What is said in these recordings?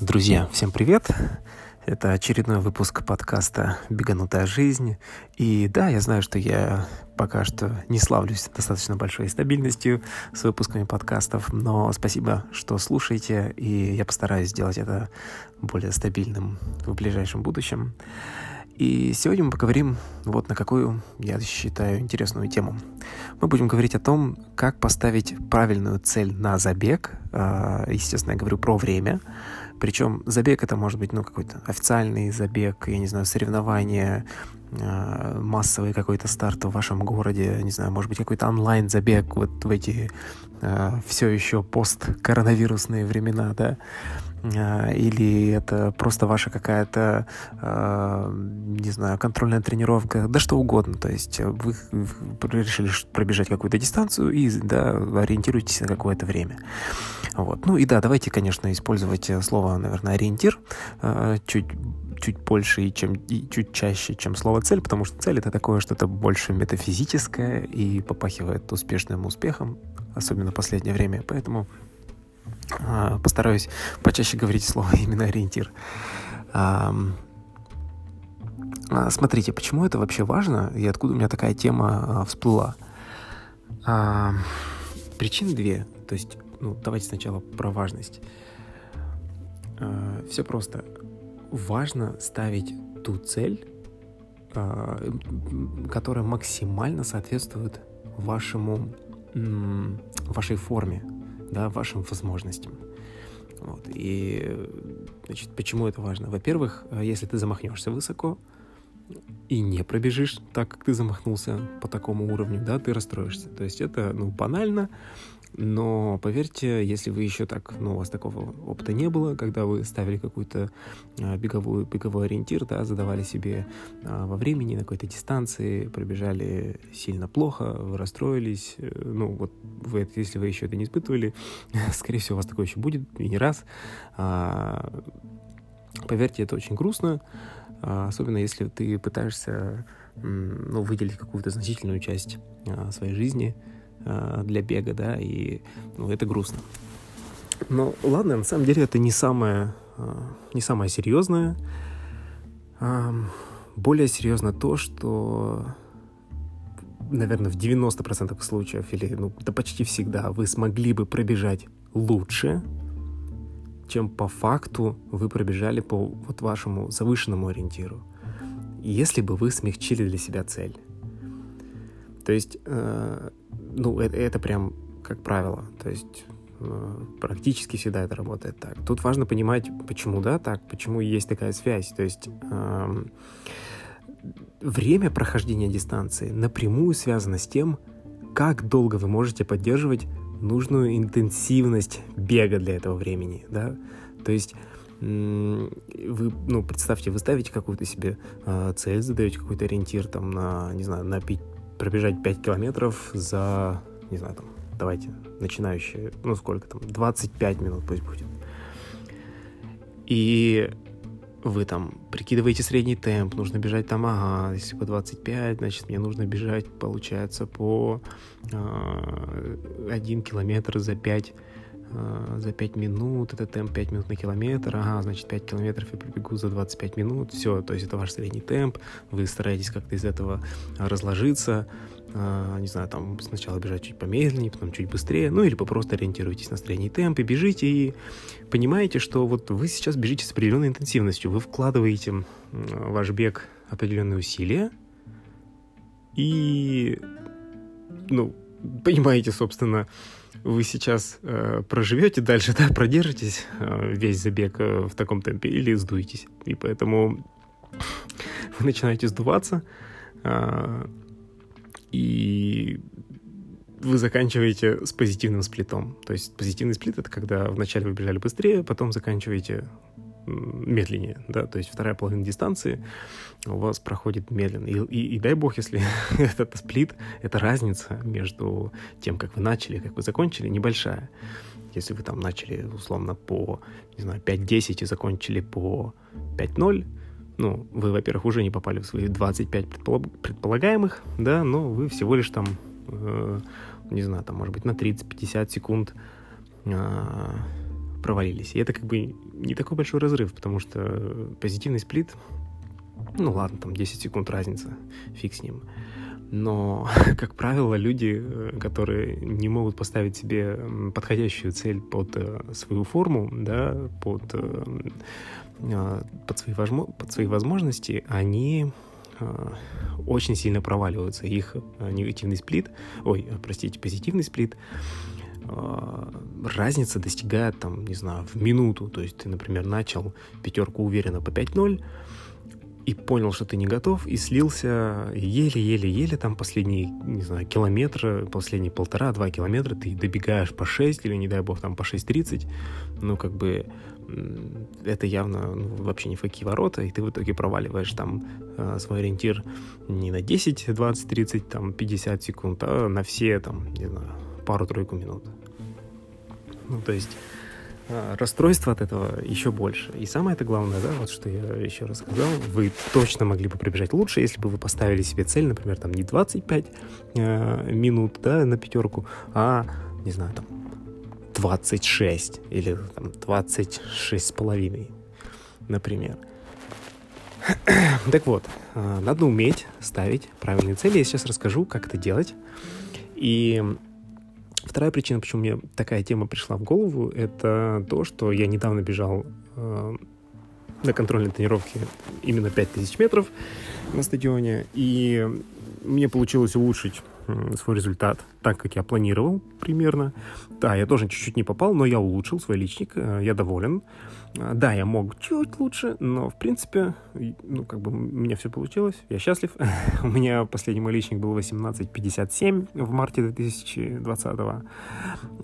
Друзья, всем привет! Это очередной выпуск подкаста «Беганутая жизнь». И да, я знаю, что я пока что не славлюсь достаточно большой стабильностью с выпусками подкастов, но спасибо, что слушаете, и я постараюсь сделать это более стабильным в ближайшем будущем. И сегодня мы поговорим вот на какую, я считаю, интересную тему. Мы будем говорить о том, как поставить правильную цель на забег. А, естественно, я говорю про время. Причем забег это может быть ну, какой-то официальный забег, я не знаю, соревнование, а, массовый какой-то старт в вашем городе, не знаю, может быть, какой-то онлайн-забег вот в эти э, все еще посткоронавирусные времена, да, а, или это просто ваша какая-то, э, не знаю, контрольная тренировка, да что угодно. То есть вы, решили пробежать какую-то дистанцию и да, ориентируйтесь на какое-то время. Вот. Ну и да, давайте, конечно, использовать слово, наверное, ориентир э, чуть чуть больше и, чем, и чуть чаще, чем слово цель, потому что цель это такое что-то больше метафизическое и попахивает успешным успехом, особенно в последнее время. Поэтому постараюсь почаще говорить слово именно ориентир. А, а, смотрите, почему это вообще важно и откуда у меня такая тема а, всплыла? А, причин две. То есть, ну, давайте сначала про важность. А, все просто. Важно ставить ту цель, а, которая максимально соответствует вашему, вашей форме, да, вашим возможностям. Вот. И значит, почему это важно? Во-первых, э, если ты замахнешься высоко и не пробежишь так, как ты замахнулся по такому уровню, да, ты расстроишься. То есть это, ну, банально, но поверьте, если вы еще так, ну, у вас такого опыта не было, когда вы ставили какую-то а, беговую, беговой ориентир, да, задавали себе а, во времени на какой-то дистанции, пробежали сильно плохо, вы расстроились, э, ну, вот вы, если вы еще это не испытывали, скорее всего, у вас такое еще будет и не раз. А, поверьте, это очень грустно, особенно если ты пытаешься, ну, выделить какую-то значительную часть своей жизни – э, для бега, да, и ну, это грустно. Но ладно, на самом деле это не самое, э, не самое серьезное. Более серьезно то, что, наверное, в 90% случаев, или ну, да почти всегда, вы смогли бы пробежать лучше, чем по факту вы пробежали по вот вашему завышенному ориентиру, если бы вы смягчили для себя цель. То есть э, ну, это, это прям как правило. То есть э, практически всегда это работает так. Тут важно понимать, почему да так, почему есть такая связь. То есть э, время прохождения дистанции напрямую связано с тем, как долго вы можете поддерживать нужную интенсивность бега для этого времени, да. То есть вы, ну, представьте, вы ставите какую-то себе э, цель, задаете какой-то ориентир там на, не знаю, на пробежать 5 километров за, не знаю, там, давайте, начинающие, ну сколько там, 25 минут пусть будет. И вы там прикидываете средний темп, нужно бежать там, ага, если по 25, значит, мне нужно бежать, получается, по э, 1 километр за 5 э, за 5 минут, это темп 5 минут на километр, ага, значит 5 километров я пробегу за 25 минут, все, то есть это ваш средний темп, вы стараетесь как-то из этого разложиться, э, не знаю, там сначала бежать чуть помедленнее, потом чуть быстрее, ну или просто ориентируйтесь на средний темп и бежите, и понимаете, что вот вы сейчас бежите с определенной интенсивностью, вы вкладываете в ваш бег определенные усилия, и, ну, понимаете, собственно, вы сейчас э, проживете дальше, да, продержитесь э, весь забег э, в таком темпе или сдуетесь. И поэтому вы начинаете сдуваться, э, и вы заканчиваете с позитивным сплитом. То есть позитивный сплит — это когда вначале вы бежали быстрее, потом заканчиваете медленнее, да, то есть вторая половина дистанции у вас проходит медленно. И, и, и дай бог, если этот сплит, эта разница между тем, как вы начали, как вы закончили, небольшая. Если вы там начали, условно, по, не знаю, 5-10 и закончили по 5-0, ну, вы, во-первых, уже не попали в свои 25 предполагаемых, да, но вы всего лишь там, э, не знаю, там, может быть, на 30-50 секунд э, провалились. И это как бы не такой большой разрыв, потому что позитивный сплит, ну ладно, там 10 секунд разница, фиг с ним. Но, как правило, люди, э, которые не могут поставить себе подходящую цель под э, свою форму, да, под, э, а, под, свои, под свои возможности, они очень сильно проваливаются. Их негативный сплит, ой, простите, позитивный сплит, разница достигает, там, не знаю, в минуту. То есть ты, например, начал пятерку уверенно по 5-0, и понял, что ты не готов, и слился еле-еле-еле, там последние, не знаю, километры, последние полтора-два километра ты добегаешь по 6 или, не дай бог, там по 6.30, ну, как бы это явно ну, вообще ни в какие ворота, и ты в итоге проваливаешь там э, свой ориентир не на 10, 20, 30, там 50 секунд, а на все, там, не знаю, пару-тройку минут. Ну, то есть а, расстройство от этого еще больше. И самое это главное, да, вот что я еще раз сказал, вы точно могли бы пробежать лучше, если бы вы поставили себе цель, например, там не 25 э, минут, да, на пятерку, а, не знаю, там 26 или там 26 с половиной, например. так вот, э, надо уметь ставить правильные цели. Я сейчас расскажу, как это делать. И Вторая причина, почему мне такая тема пришла в голову, это то, что я недавно бежал э, на контрольной тренировке именно 5000 метров на стадионе, и мне получилось улучшить свой результат так, как я планировал примерно. Да, я тоже чуть-чуть не попал, но я улучшил свой личник, э, я доволен. Да, я мог чуть лучше, но, в принципе, ну, как бы, у меня все получилось, я счастлив. у меня последний мой личник был 18.57 в марте 2020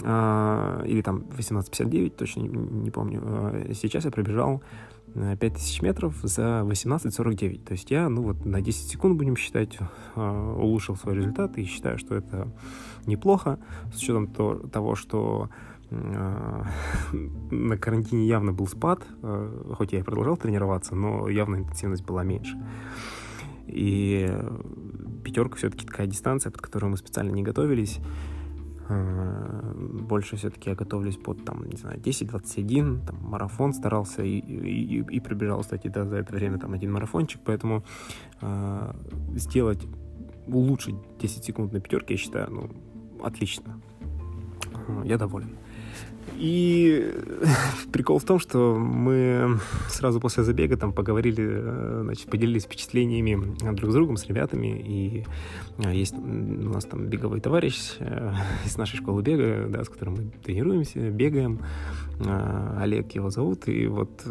а, или там 18.59, точно не, помню. А, сейчас я пробежал 5000 метров за 18.49. То есть я, ну вот, на 10 секунд, будем считать, улучшил свой результат и считаю, что это неплохо, с учетом того, что на карантине явно был спад, э, хоть я и продолжал тренироваться, но явно интенсивность была меньше. И пятерка все-таки такая дистанция, под которую мы специально не готовились. Э, больше все-таки я готовлюсь под, там, не знаю, 10-21, там, марафон старался и, и, и пробежал, кстати, да, за это время там один марафончик, поэтому э, сделать, улучшить 10 секунд на пятерке, я считаю, ну, отлично. Э, я доволен. И прикол в том, что мы сразу после забега там поговорили, э, значит, поделились впечатлениями друг с другом, с ребятами. И э, есть у нас там беговой товарищ э, из нашей школы бега, да, с которым мы тренируемся, бегаем. Олег его зовут. И вот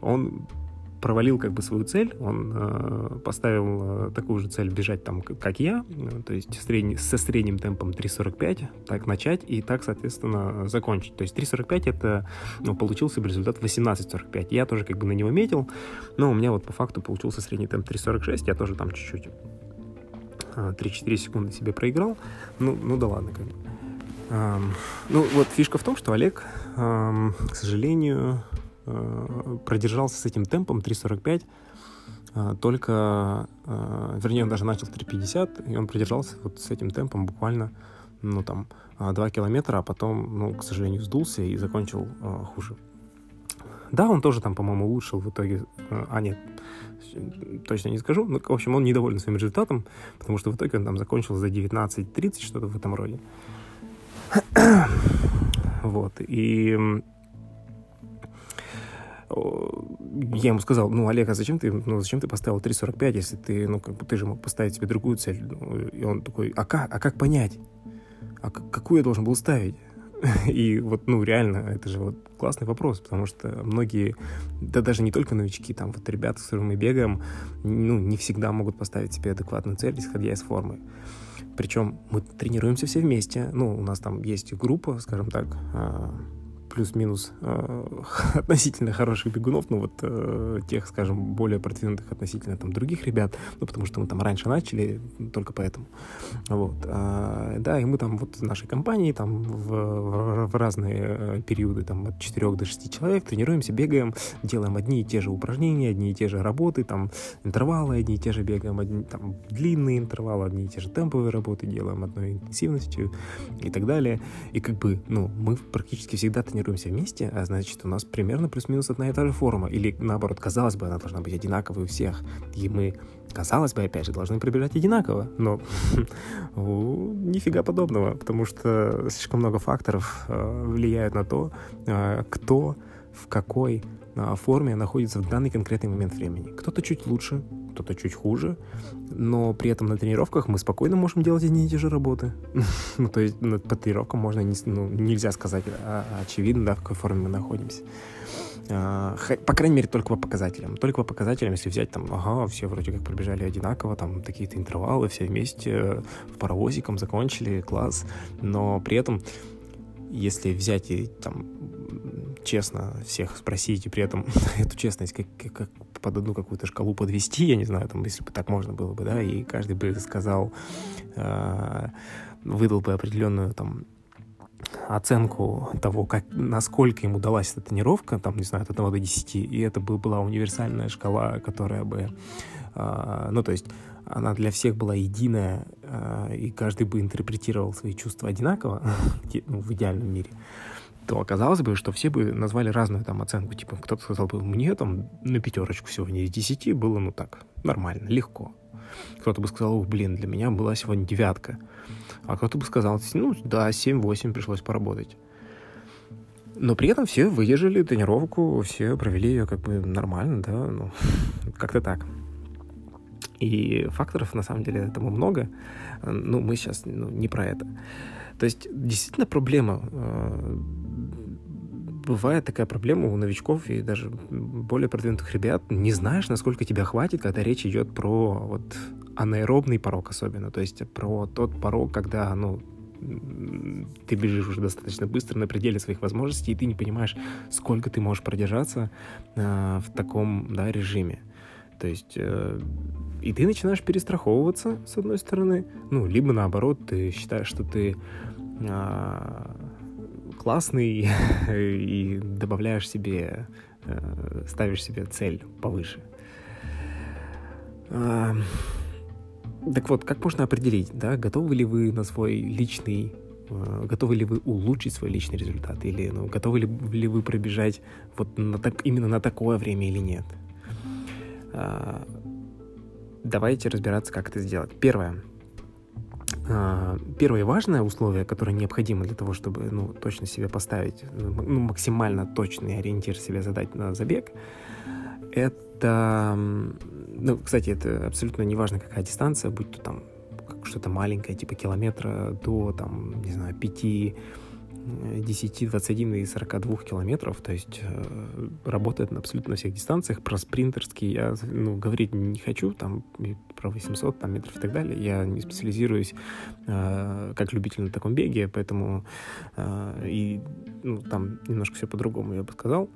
он провалил как бы свою цель, он э, поставил э, такую же цель бежать там, как я, э, то есть средний, со средним темпом 3.45, так начать и так, соответственно, закончить. То есть 3.45 это, ну, получился бы результат 18.45. Я тоже как бы на него метил, но у меня вот по факту получился средний темп 3.46, я тоже там чуть-чуть 3-4 э, секунды себе проиграл. Ну, ну да ладно, как бы. Um, ну, вот фишка в том, что Олег, um, к сожалению, продержался с этим темпом 3.45 э, только, э, вернее, он даже начал 3.50, и он продержался вот с этим темпом буквально, ну, там, 2 километра, а потом, ну, к сожалению, сдулся и закончил хуже. Да, он тоже там, по-моему, улучшил в итоге, а нет, точно не скажу, но, в общем, он недоволен своим результатом, потому что в итоге он там закончил за 19.30, что-то в этом роде. вот, и я ему сказал, ну, Олег, а зачем ты, ну, зачем ты поставил 3.45, если ты, ну, как бы ты же мог поставить себе другую цель? Ну, и он такой, а как, а как понять? А какую я должен был ставить? И вот, ну, реально, это же вот классный вопрос, потому что многие, да даже не только новички, там вот ребята, с которыми мы бегаем, ну, не всегда могут поставить себе адекватную цель, исходя из формы. Причем мы тренируемся все вместе, ну, у нас там есть группа, скажем так, а, плюс-минус э, относительно хороших бегунов, ну вот э, тех, скажем, более продвинутых относительно там других ребят, ну потому что мы там раньше начали, только поэтому. Вот. А, да, и мы там вот в нашей компании там в, в, в разные э, периоды там от 4 до 6 человек тренируемся, бегаем, делаем одни и те же упражнения, одни и те же работы, там интервалы одни и те же бегаем, одни, там длинные интервалы, одни и те же темповые работы делаем одной интенсивностью и так далее. И как бы, ну, мы практически всегда тренируемся вместе, а значит, у нас примерно плюс-минус одна и та же форма. Или наоборот, казалось бы, она должна быть одинаковой у всех. И мы, казалось бы, опять же, должны пробежать одинаково. Но нифига подобного, потому что слишком много факторов э, влияют на то, э, кто в какой форме находится в данный конкретный момент времени. Кто-то чуть лучше, кто-то чуть хуже, но при этом на тренировках мы спокойно можем делать одни и те же работы. ну, то есть по тренировкам можно, ну, нельзя сказать а, очевидно, да, в какой форме мы находимся. А, по крайней мере, только по показателям. Только по показателям, если взять там, ага, все вроде как пробежали одинаково, там какие-то интервалы, все вместе, в паровозиком закончили, класс. Но при этом, если взять и там честно всех спросить и при этом эту честность как, как под одну какую-то шкалу подвести, я не знаю, там, если бы так можно было бы, да, и каждый бы сказал, э, выдал бы определенную там оценку того, как, насколько ему далась эта тренировка, там, не знаю, от 1 до 10, и это бы была универсальная шкала, которая бы, э, ну, то есть она для всех была единая, и каждый бы интерпретировал свои чувства одинаково, ну, в идеальном мире, то оказалось бы, что все бы назвали разную там оценку. Типа, кто-то сказал бы, мне там на пятерочку сегодня из десяти было, ну так, нормально, легко. Кто-то бы сказал, блин, для меня была сегодня девятка. А кто-то бы сказал, ну да, 7-8 пришлось поработать. Но при этом все выдержали тренировку, все провели ее как бы нормально, да, ну, как-то так. И факторов, на самом деле, этому много. Ну, мы сейчас ну, не про это. То есть, действительно проблема. Э, бывает такая проблема у новичков и даже более продвинутых ребят. Не знаешь, насколько тебя хватит, когда речь идет про вот анаэробный порог особенно. То есть про тот порог, когда, ну, ты бежишь уже достаточно быстро на пределе своих возможностей, и ты не понимаешь, сколько ты можешь продержаться э, в таком да, режиме. То есть э, и ты начинаешь перестраховываться, с одной стороны, ну, либо наоборот, ты считаешь, что ты э, классный и добавляешь себе, э, ставишь себе цель повыше. Э, так вот, как можно определить, да, готовы ли вы на свой личный э, готовы ли вы улучшить свой личный результат или ну, готовы ли, ли вы пробежать вот на так, именно на такое время или нет. А, давайте разбираться, как это сделать. Первое. А, первое важное условие, которое необходимо для того, чтобы ну, точно себе поставить, ну, максимально точный ориентир себе задать на забег, это, ну, кстати, это абсолютно не важно, какая дистанция, будь то там что-то маленькое, типа километра до, там, не знаю, 5 10, 21 и 42 километров, то есть э, работает на абсолютно всех дистанциях. Про спринтерские я ну, говорить не хочу, там про 800 там, метров и так далее. Я не специализируюсь э, как любитель на таком беге, поэтому э, и ну, там немножко все по-другому, я бы сказал.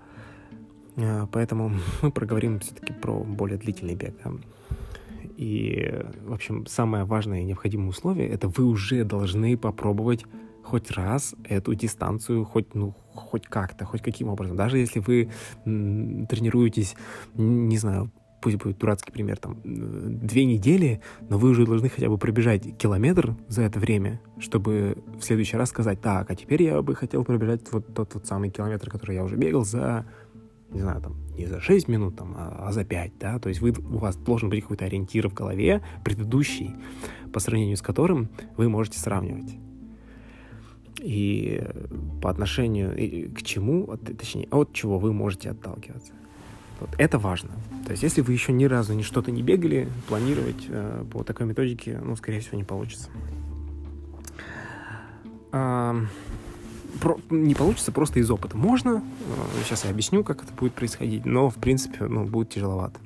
Э, поэтому мы проговорим все-таки про более длительный бег. И, в общем, самое важное и необходимое условие — это вы уже должны попробовать хоть раз эту дистанцию, хоть, ну, хоть как-то, хоть каким образом. Даже если вы тренируетесь, не знаю, пусть будет дурацкий пример, там, две недели, но вы уже должны хотя бы пробежать километр за это время, чтобы в следующий раз сказать, так, а теперь я бы хотел пробежать вот тот вот самый километр, который я уже бегал за, не знаю, там, не за 6 минут, там, а, а за 5, да, то есть вы, у вас должен быть какой-то ориентир в голове, предыдущий, по сравнению с которым вы можете сравнивать и по отношению к чему, точнее, от чего вы можете отталкиваться. Вот. Это важно. То есть, если вы еще ни разу ни что-то не бегали, планировать э, по такой методике, ну, скорее всего, не получится. А, про, не получится просто из опыта. Можно, э, сейчас я объясню, как это будет происходить, но, в принципе, ну, будет тяжеловато.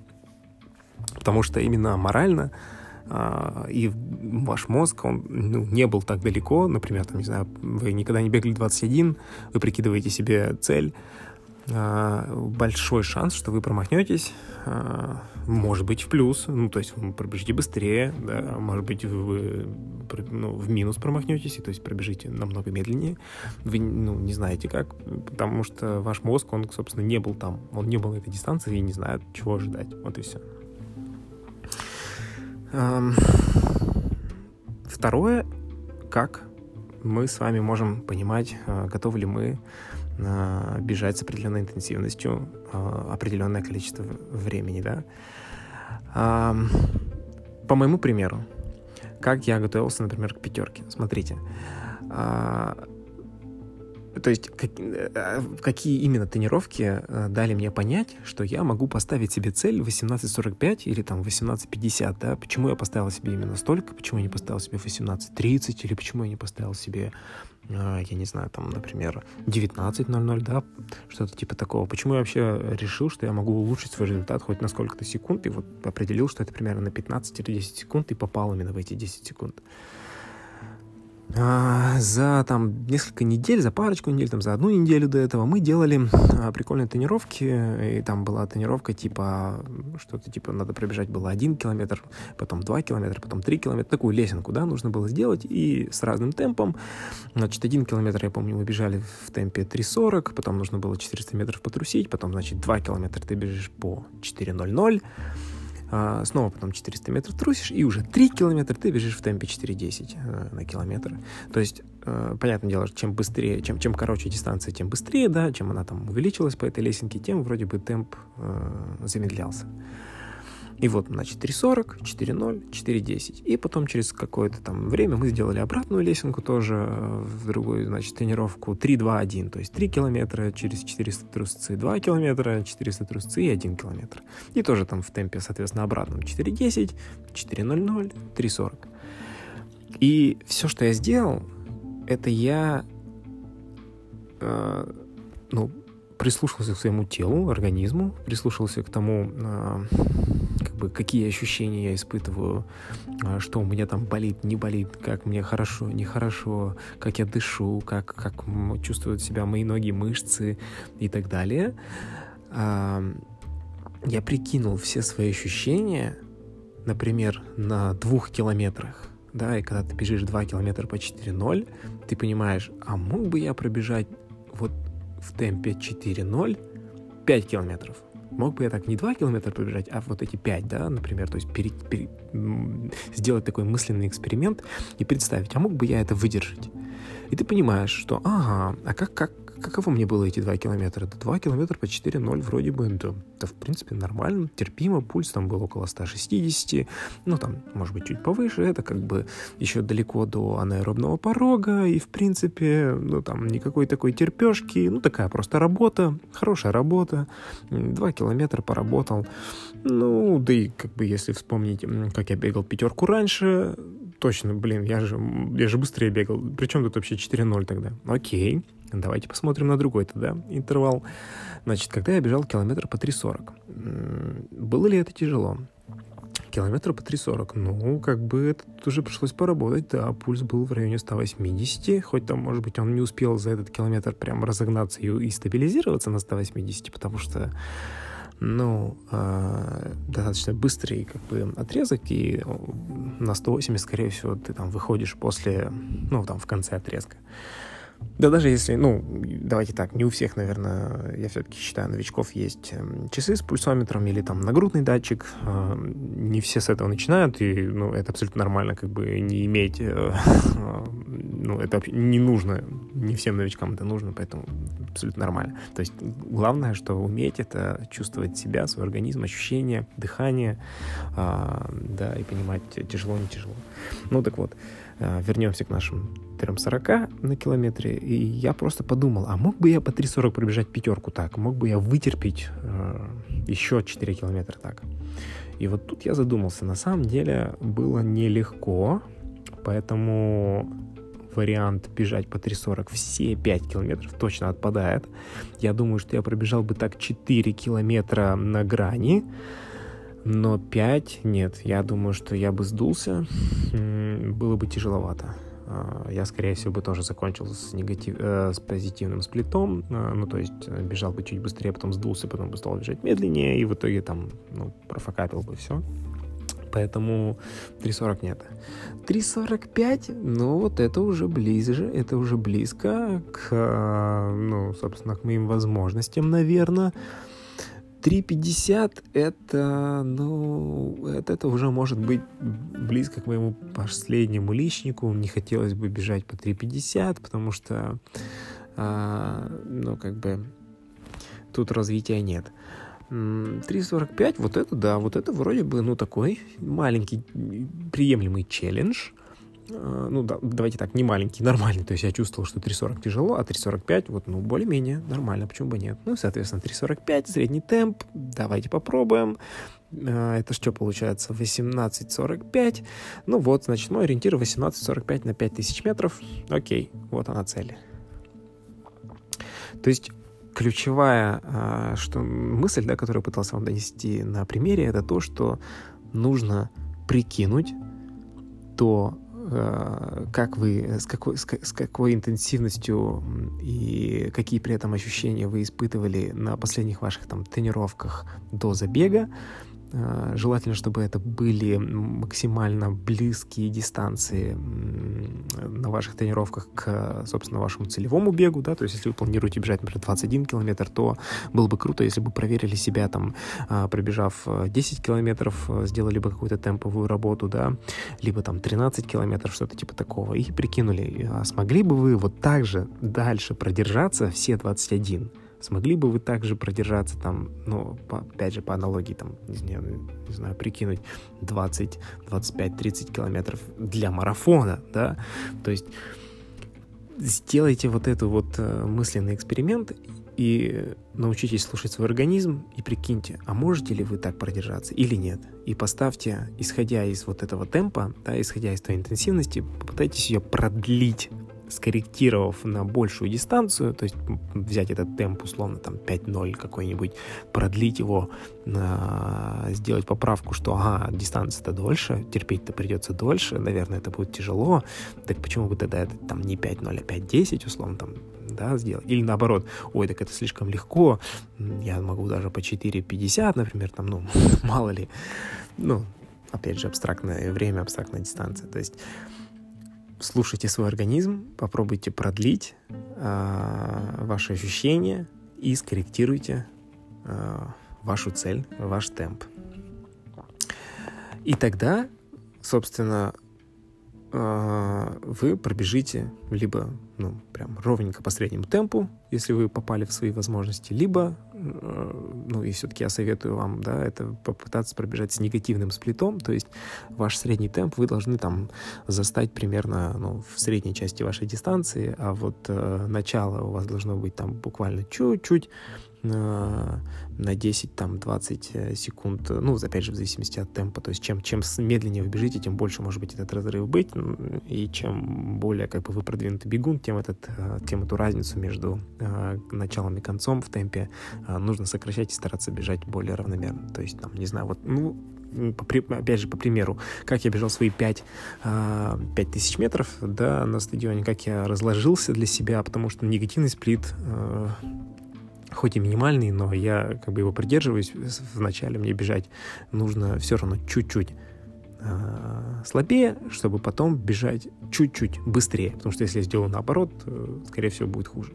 Потому что именно морально а, и ваш мозг, он ну, не был так далеко, например, там, не знаю, вы никогда не бегали 21, вы прикидываете себе цель, а, большой шанс, что вы промахнетесь, а, может быть в плюс, ну, то есть вы пробежите быстрее, да, может быть вы ну, в минус промахнетесь, и то есть пробежите намного медленнее, вы, ну, не знаете как, потому что ваш мозг, он, собственно, не был там, он не был на этой дистанции и не знает, чего ожидать, вот и все. Второе, как мы с вами можем понимать, а, готовы ли мы бежать с определенной интенсивностью а, определенное количество времени, да. По моему примеру, как я готовился, например, к пятерке. Смотрите, а, то есть как, э, какие именно тренировки э, дали мне понять, что я могу поставить себе цель 18.45 или там 18.50, да? Почему я поставил себе именно столько, почему я не поставил себе 18.30 или почему я не поставил себе, э, я не знаю, там, например, 19.00, да? Что-то типа такого. Почему я вообще решил, что я могу улучшить свой результат хоть на сколько-то секунд и вот определил, что это примерно на 15 или 10 секунд и попал именно в эти 10 секунд. А, за там несколько недель, за парочку недель, там за одну неделю до этого мы делали а, прикольные тренировки, и там была тренировка типа, что-то типа надо пробежать было один километр, потом два километра, потом три километра, такую лесенку, да, нужно было сделать, и с разным темпом, значит, один километр, я помню, мы бежали в темпе 3.40, потом нужно было 400 метров потрусить, потом, значит, два километра ты бежишь по 4.00, а, снова потом 400 метров трусишь, и уже 3 километра ты бежишь в темпе 4.10 э, на километр. То есть, э, понятное дело, чем быстрее, чем, чем короче дистанция, тем быстрее, да, чем она там увеличилась по этой лесенке, тем вроде бы темп э, замедлялся. И вот, значит, 3.40, 4.0, 4.10. И потом через какое-то там время мы сделали обратную лесенку тоже э, в другую, значит, тренировку 3.2.1. То есть 3 километра через 400 трусцы, 2 километра, 400 трусцы и 1 километр. И тоже там в темпе, соответственно, обратном 4.10, 4.00, 3.40. И все, что я сделал, это я, э, ну, прислушался к своему телу, организму, прислушался к тому, как бы, какие ощущения я испытываю, а, что у меня там болит, не болит, как мне хорошо, нехорошо, как я дышу, как, как чувствуют себя мои ноги, мышцы и так далее. А, я прикинул все свои ощущения, например, на двух километрах, да, и когда ты бежишь 2 километра по 4.0, ты понимаешь, а мог бы я пробежать вот в темпе 4.0 5 километров. Мог бы я так не 2 километра пробежать, а вот эти 5, да, например, то есть пере, пере, сделать такой мысленный эксперимент и представить, а мог бы я это выдержать? И ты понимаешь, что, ага, а как, как, каково мне было эти 2 километра? Да 2 километра по 4.0 вроде бы, да, да, в принципе, нормально, терпимо, пульс там был около 160, ну, там, может быть, чуть повыше, это как бы еще далеко до анаэробного порога, и, в принципе, ну, там, никакой такой терпешки, ну, такая просто работа, хорошая работа, 2 километра поработал, ну, да и, как бы, если вспомнить, как я бегал пятерку раньше, точно, блин, я же, я же быстрее бегал, причем тут вообще 4.0 тогда, окей, Давайте посмотрим на другой тогда интервал. Значит, когда я бежал километр по 3.40, было ли это тяжело? Километр по 3.40, ну, как бы это уже пришлось поработать, да, пульс был в районе 180, хоть там, может быть, он не успел за этот километр прям разогнаться и, и стабилизироваться на 180, потому что ну, э, достаточно быстрый как бы отрезок, и на 180, скорее всего, ты там выходишь после, ну, там, в конце отрезка. Да даже если, ну, давайте так, не у всех, наверное, я все-таки считаю, новичков есть эм, часы с пульсометром или там нагрудный датчик. Эм, не все с этого начинают, и, ну, это абсолютно нормально, как бы не иметь, э, ну, это не нужно, не всем новичкам это нужно, поэтому абсолютно нормально. То есть главное, что уметь, это чувствовать себя, свой организм, ощущения, дыхание, а, да, и понимать, тяжело, не тяжело. Ну, так вот, э, вернемся к нашим 3.40 на километре, и я просто подумал, а мог бы я по 3.40 пробежать пятерку так? Мог бы я вытерпеть э, еще 4 километра так? И вот тут я задумался, на самом деле было нелегко, поэтому вариант бежать по 3.40 все 5 километров точно отпадает. Я думаю, что я пробежал бы так 4 километра на грани, Но 5 нет. Я думаю, что я бы сдулся. Было бы тяжеловато. А, я, скорее всего, бы тоже закончил с, негатив... э, с позитивным сплитом, э, ну, то есть э, бежал бы чуть быстрее, потом сдулся, потом бы стал бежать медленнее, и в итоге там, ну, профокапил бы все. Поэтому 3.40 нет. 3.45, ну, вот это уже ближе, это уже близко к, ну, собственно, к моим возможностям, наверное. 3.50 это, ну, это, это уже может быть близко к моему последнему личнику. Не хотелось бы бежать по 3.50, потому что, а, ну, как бы, тут развития нет. 3.45, вот это, да, вот это вроде бы, ну, такой маленький приемлемый челлендж – Э, ну, да, давайте так, не маленький, нормальный. То есть я чувствовал, что 3.40 тяжело, а 3.45 вот, ну, более-менее нормально, почему бы нет. Ну, соответственно, 3.45, средний темп, давайте попробуем. Э, это что получается? 18.45. Ну вот, значит, мой ориентир 18.45 на 5000 метров. Окей, вот она цель. То есть ключевая э, что, мысль, да, которую я пытался вам донести на примере, это то, что нужно прикинуть то, как вы, с какой, с, с какой интенсивностью и какие при этом ощущения вы испытывали на последних ваших там тренировках до забега, Э, желательно, чтобы это были максимально близкие дистанции на ваших тренировках к, собственно, вашему целевому бегу, да, то есть если вы планируете бежать, например, 21 километр, то было бы круто, если бы проверили себя там, а, пробежав 10 километров, э, сделали бы какую-то темповую работу, да, либо там 13 километров, что-то типа такого, и прикинули, а смогли бы вы вот так же дальше продержаться все 21 Смогли бы вы также продержаться там, ну, по, опять же, по аналогии, там, не знаю, не знаю, прикинуть 20, 25, 30 километров для марафона, да? То есть сделайте вот эту вот э, мысленный эксперимент и научитесь слушать свой организм и прикиньте, а можете ли вы так продержаться или нет. И поставьте, исходя из вот этого темпа, да, исходя из той интенсивности, попытайтесь ее продлить скорректировав на большую дистанцию, то есть взять этот темп условно там 5-0 какой-нибудь, продлить его, э, сделать поправку, что ага, дистанция-то дольше, терпеть-то придется дольше, наверное, это будет тяжело, так почему бы тогда это там не 5-0, а 5-10 условно там, да, сделать? Или наоборот, ой, так это слишком легко, я могу даже по 4.50, например, там, ну, мало ли, ну, опять же, абстрактное время, абстрактная дистанция, то есть слушайте свой организм, попробуйте продлить э, ваши ощущения и скорректируйте э, вашу цель, ваш темп. И тогда, собственно, вы пробежите либо ну, прям ровненько по среднему темпу, если вы попали в свои возможности, либо, э, ну и все-таки я советую вам, да, это попытаться пробежать с негативным сплитом, то есть ваш средний темп вы должны там застать примерно, ну, в средней части вашей дистанции, а вот э, начало у вас должно быть там буквально чуть-чуть на, на 10-20 э, секунд, ну, опять же, в зависимости от темпа, то есть чем, чем медленнее вы бежите, тем больше может быть этот разрыв быть, и чем более как бы вы продвинутый бегун, тем, этот, э, тем эту разницу между э, началом и концом в темпе нужно сокращать и стараться бежать более равномерно, то есть, там, не знаю, вот, ну, по, опять же, по примеру, как я бежал свои 5, 5 тысяч метров да, на стадионе, как я разложился для себя, потому что негативный сплит хоть и минимальный, но я как бы его придерживаюсь. Вначале мне бежать нужно все равно чуть-чуть э, слабее, чтобы потом бежать чуть-чуть быстрее. Потому что если я сделаю наоборот, скорее всего, будет хуже.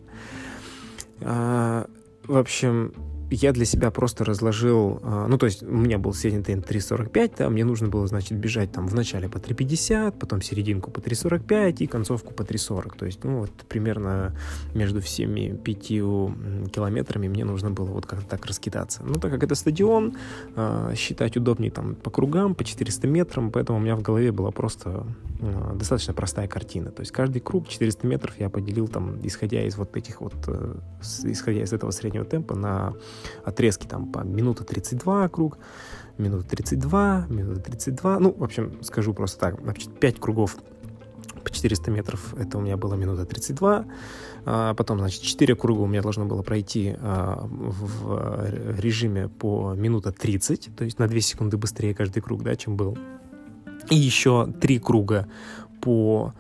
Э, в общем, я для себя просто разложил, а, ну, то есть у меня был средний темп 3.45, да, мне нужно было, значит, бежать там в начале по 3.50, потом серединку по 3.45 и концовку по 3.40. То есть, ну, вот примерно между всеми пятью километрами мне нужно было вот как-то так раскидаться. Ну, так как это стадион, а, считать удобнее там по кругам, по 400 метрам, поэтому у меня в голове была просто а, достаточно простая картина. То есть каждый круг 400 метров я поделил там, исходя из вот этих вот, э, исходя из этого среднего темпа на отрезки там по минута 32 круг, минута 32, минута 32. Ну, в общем, скажу просто так, значит, 5 кругов по 400 метров, это у меня было минута 32. А, потом, значит, 4 круга у меня должно было пройти а, в режиме по минута 30, то есть на 2 секунды быстрее каждый круг, да, чем был. И еще 3 круга по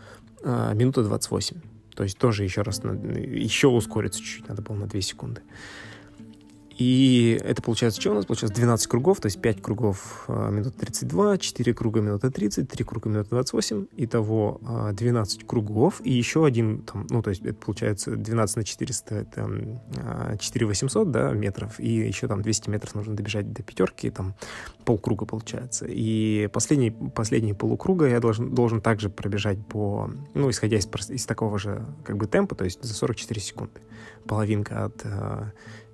а, минута 28. То есть тоже еще раз, еще ускориться чуть-чуть надо было на 2 секунды. И это получается, что у нас получается 12 кругов, то есть 5 кругов э, минут 32, 4 круга минута 30, 3 круга минута 28, итого э, 12 кругов, и еще один, там, ну, то есть это получается 12 на 400, это э, 4 800, да, метров, и еще там 200 метров нужно добежать до пятерки, там полкруга получается. И последний, последний полукруга я должен, должен также пробежать по, ну, исходя из, из такого же, как бы, темпа, то есть за 44 секунды. Половинка от э,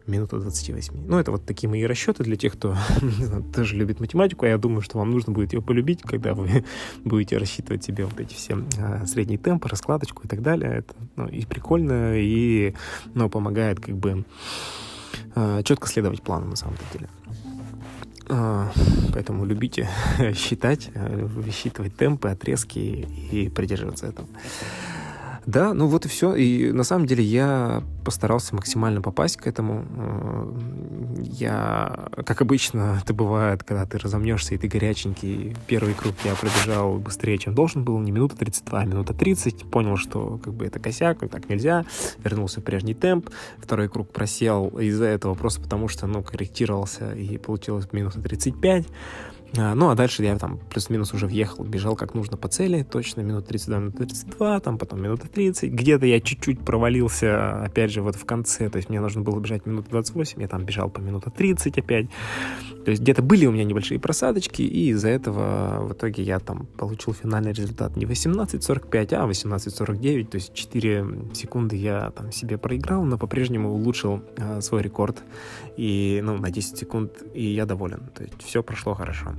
минута 28. Ну, это вот такие мои расчеты для тех, кто тоже любит математику, а я думаю, что вам нужно будет ее полюбить, когда вы будете рассчитывать себе вот эти все а, средние темпы, раскладочку и так далее. Это ну, и прикольно, и ну, помогает как бы а, четко следовать плану на самом деле. А, поэтому любите считать, высчитывать темпы, отрезки и придерживаться этого. Да, ну вот и все. И на самом деле я постарался максимально попасть к этому. Э, я, как обычно это бывает, когда ты разомнешься и ты горяченький, первый круг я пробежал быстрее, чем должен был, не минута 32, а минута 30. Понял, что как бы это косяк, так нельзя. Вернулся в прежний темп. Второй круг просел из-за этого просто потому, что, ну, корректировался и получилось минута 35. А, ну, а дальше я там плюс-минус уже въехал, бежал как нужно по цели, точно минут 32, минут 32, там потом минута 30. Где-то я чуть-чуть провалился, опять же, вот в конце, то есть мне нужно было бежать минут 28, я там бежал по минута 30 опять. То есть где-то были у меня небольшие просадочки, и из-за этого в итоге я там получил финальный результат не 18.45, а 18.49, то есть 4 секунды я там себе проиграл, но по-прежнему улучшил э, свой рекорд, и, ну, на 10 секунд, и я доволен, то есть все прошло хорошо.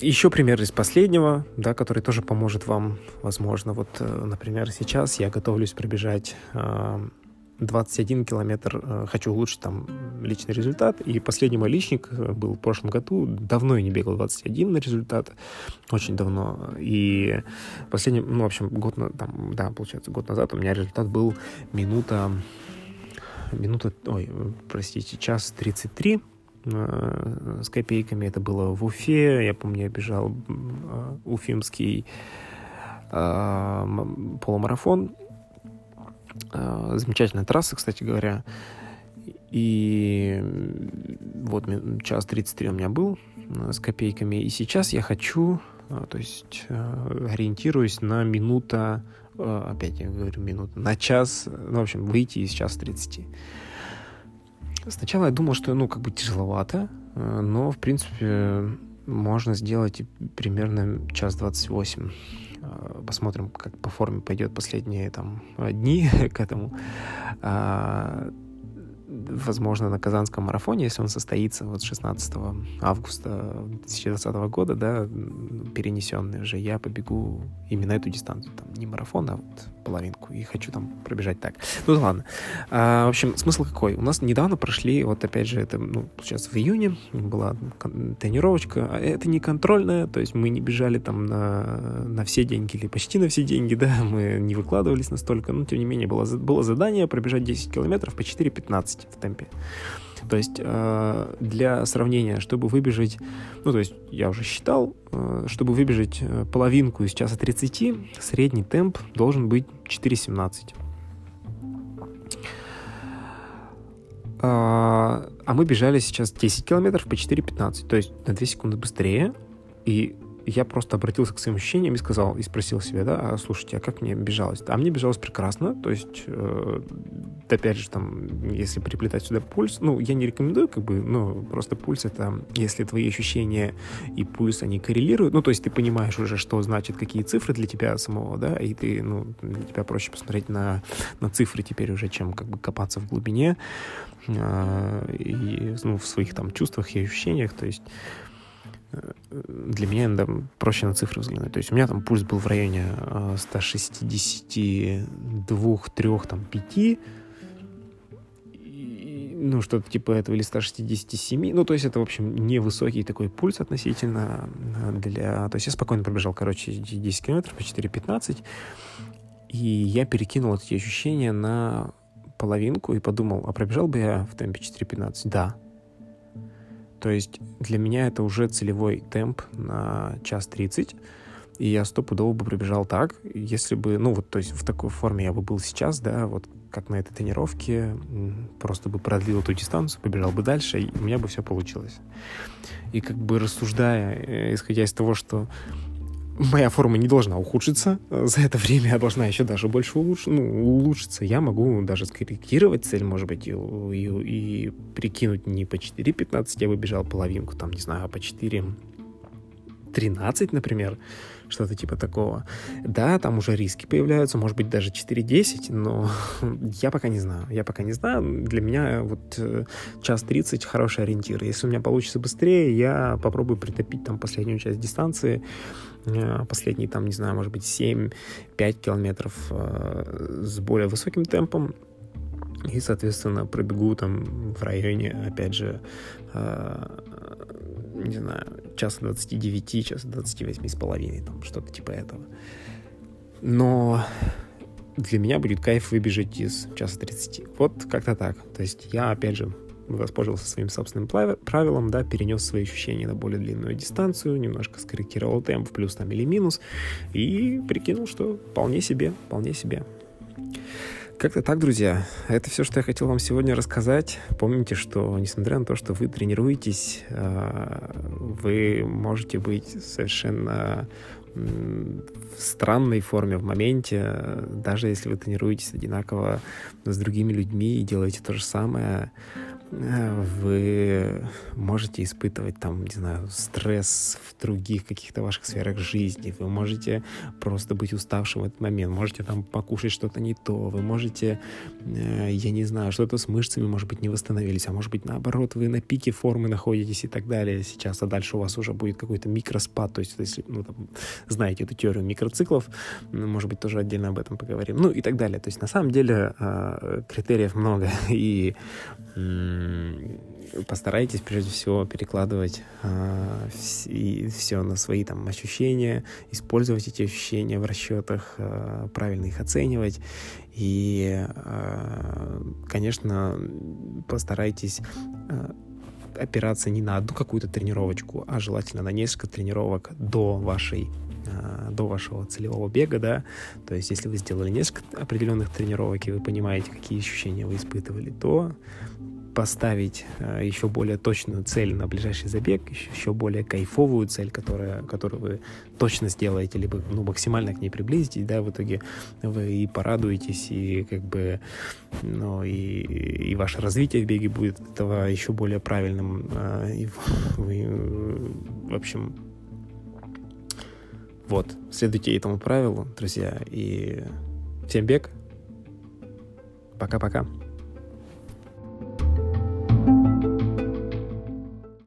Еще пример из последнего, да, который тоже поможет вам, возможно. Вот, э, например, сейчас я готовлюсь пробежать 21 километр, э, хочу улучшить там личный результат. И последний мой личник э, был в прошлом году. Давно я не бегал 21 на результат. Очень давно. И последний, ну, в общем, год, там, да, получается, год назад у меня результат был минута минута, ой, простите, час 33 э, с копейками. Это было в Уфе. Я помню, я бежал уфимский полумарафон. Э, замечательная трасса, кстати говоря. И вот час 33 у меня был э, с копейками. И сейчас я хочу, э, то есть ориентируюсь на минута опять я говорю минут, на час, ну, в общем, выйти из час 30. Сначала я думал, что, ну, как бы тяжеловато, но, в принципе, можно сделать примерно час 28. Э, посмотрим, как по форме пойдет последние там дни к этому. Возможно, на Казанском марафоне, если он состоится вот 16 августа 2020 года, да, перенесенный уже, я побегу именно эту дистанцию. Там не марафон, а вот половинку. И хочу там пробежать так. Ну ладно. А, в общем, смысл какой? У нас недавно прошли, вот опять же, это, ну, сейчас в июне была тренировочка. А это не контрольная, то есть мы не бежали там на, на все деньги или почти на все деньги, да, мы не выкладывались настолько, но тем не менее было, было задание пробежать 10 километров по 4.15 в темпе. То есть э, для сравнения, чтобы выбежать, ну то есть я уже считал, э, чтобы выбежать э, половинку из часа 30, средний темп должен быть 4.17. А, а мы бежали сейчас 10 километров по 4.15, то есть на 2 секунды быстрее. И я просто обратился к своим ощущениям и сказал, и спросил себя, да, а слушайте, а как мне бежалось? А мне бежалось прекрасно, то есть, э, опять же, там, если приплетать сюда пульс, ну, я не рекомендую, как бы, ну, просто пульс это, если твои ощущения и пульс, они коррелируют, ну, то есть ты понимаешь уже, что значит, какие цифры для тебя самого, да, и ты, ну, для тебя проще посмотреть на, на цифры теперь уже, чем, как бы, копаться в глубине, э, и, ну, в своих там чувствах и ощущениях, то есть для меня да, проще на цифры взглянуть. То есть у меня там пульс был в районе 162, 3, там, 5. И, ну, что-то типа этого, или 167. Ну, то есть это, в общем, невысокий такой пульс относительно для... То есть я спокойно пробежал, короче, 10 километров по 4.15, и я перекинул эти ощущения на половинку и подумал, а пробежал бы я в темпе 4.15? Да. То есть для меня это уже целевой темп на час 30, и я стопудово бы пробежал так, если бы, ну вот, то есть в такой форме я бы был сейчас, да, вот как на этой тренировке, просто бы продлил эту дистанцию, побежал бы дальше, и у меня бы все получилось. И как бы рассуждая, э, исходя из того, что моя форма не должна ухудшиться, за это время должна еще даже больше улуч... ну, улучшиться, я могу даже скорректировать цель, может быть, и, и, и прикинуть не по 4.15, я бы бежал половинку, там, не знаю, а по 4.13, например, что-то типа такого. Да, там уже риски появляются, может быть, даже 4.10, но я пока не знаю. Я пока не знаю. Для меня вот э, час 30 хороший ориентир. Если у меня получится быстрее, я попробую притопить там последнюю часть дистанции, э, последние там, не знаю, может быть, 7-5 километров э, с более высоким темпом, и, соответственно, пробегу там в районе, опять же, не знаю, часа 29, часа 28 с половиной, там что-то типа этого. Но для меня будет кайф выбежать из часа 30. Вот как-то так. То есть я, опять же, воспользовался своим собственным правилом, да, перенес свои ощущения на более длинную дистанцию, немножко скорректировал темп, плюс там или минус, и прикинул, что вполне себе, вполне себе. Как-то так, друзья. Это все, что я хотел вам сегодня рассказать. Помните, что несмотря на то, что вы тренируетесь, а, вы можете быть совершенно в странной форме в моменте, даже если вы тренируетесь одинаково с другими людьми и делаете то же самое, вы можете испытывать там, не знаю, стресс в других каких-то ваших сферах жизни, вы можете просто быть уставшим в этот момент, можете там покушать что-то не то, вы можете, э, я не знаю, что-то с мышцами, может быть, не восстановились, а может быть, наоборот, вы на пике формы находитесь и так далее сейчас, а дальше у вас уже будет какой-то микроспад, то есть если, ну, там, знаете эту теорию микроциклов, ну, может быть, тоже отдельно об этом поговорим, ну и так далее. То есть на самом деле э, критериев много, и постарайтесь прежде всего перекладывать э, все на свои там ощущения, использовать эти ощущения в расчетах, э, правильно их оценивать. И, э, конечно, постарайтесь э, опираться не на одну какую-то тренировочку, а желательно на несколько тренировок до вашей до вашего целевого бега, да, то есть если вы сделали несколько определенных тренировок и вы понимаете, какие ощущения вы испытывали, то поставить э, еще более точную цель на ближайший забег, еще более кайфовую цель, которая, которую вы точно сделаете, либо ну, максимально к ней приблизитесь, да, в итоге вы и порадуетесь, и как бы, ну, и, и ваше развитие в беге будет этого еще более правильным, э, и вы, в общем, вот, следуйте этому правилу, друзья, и всем бег, пока-пока.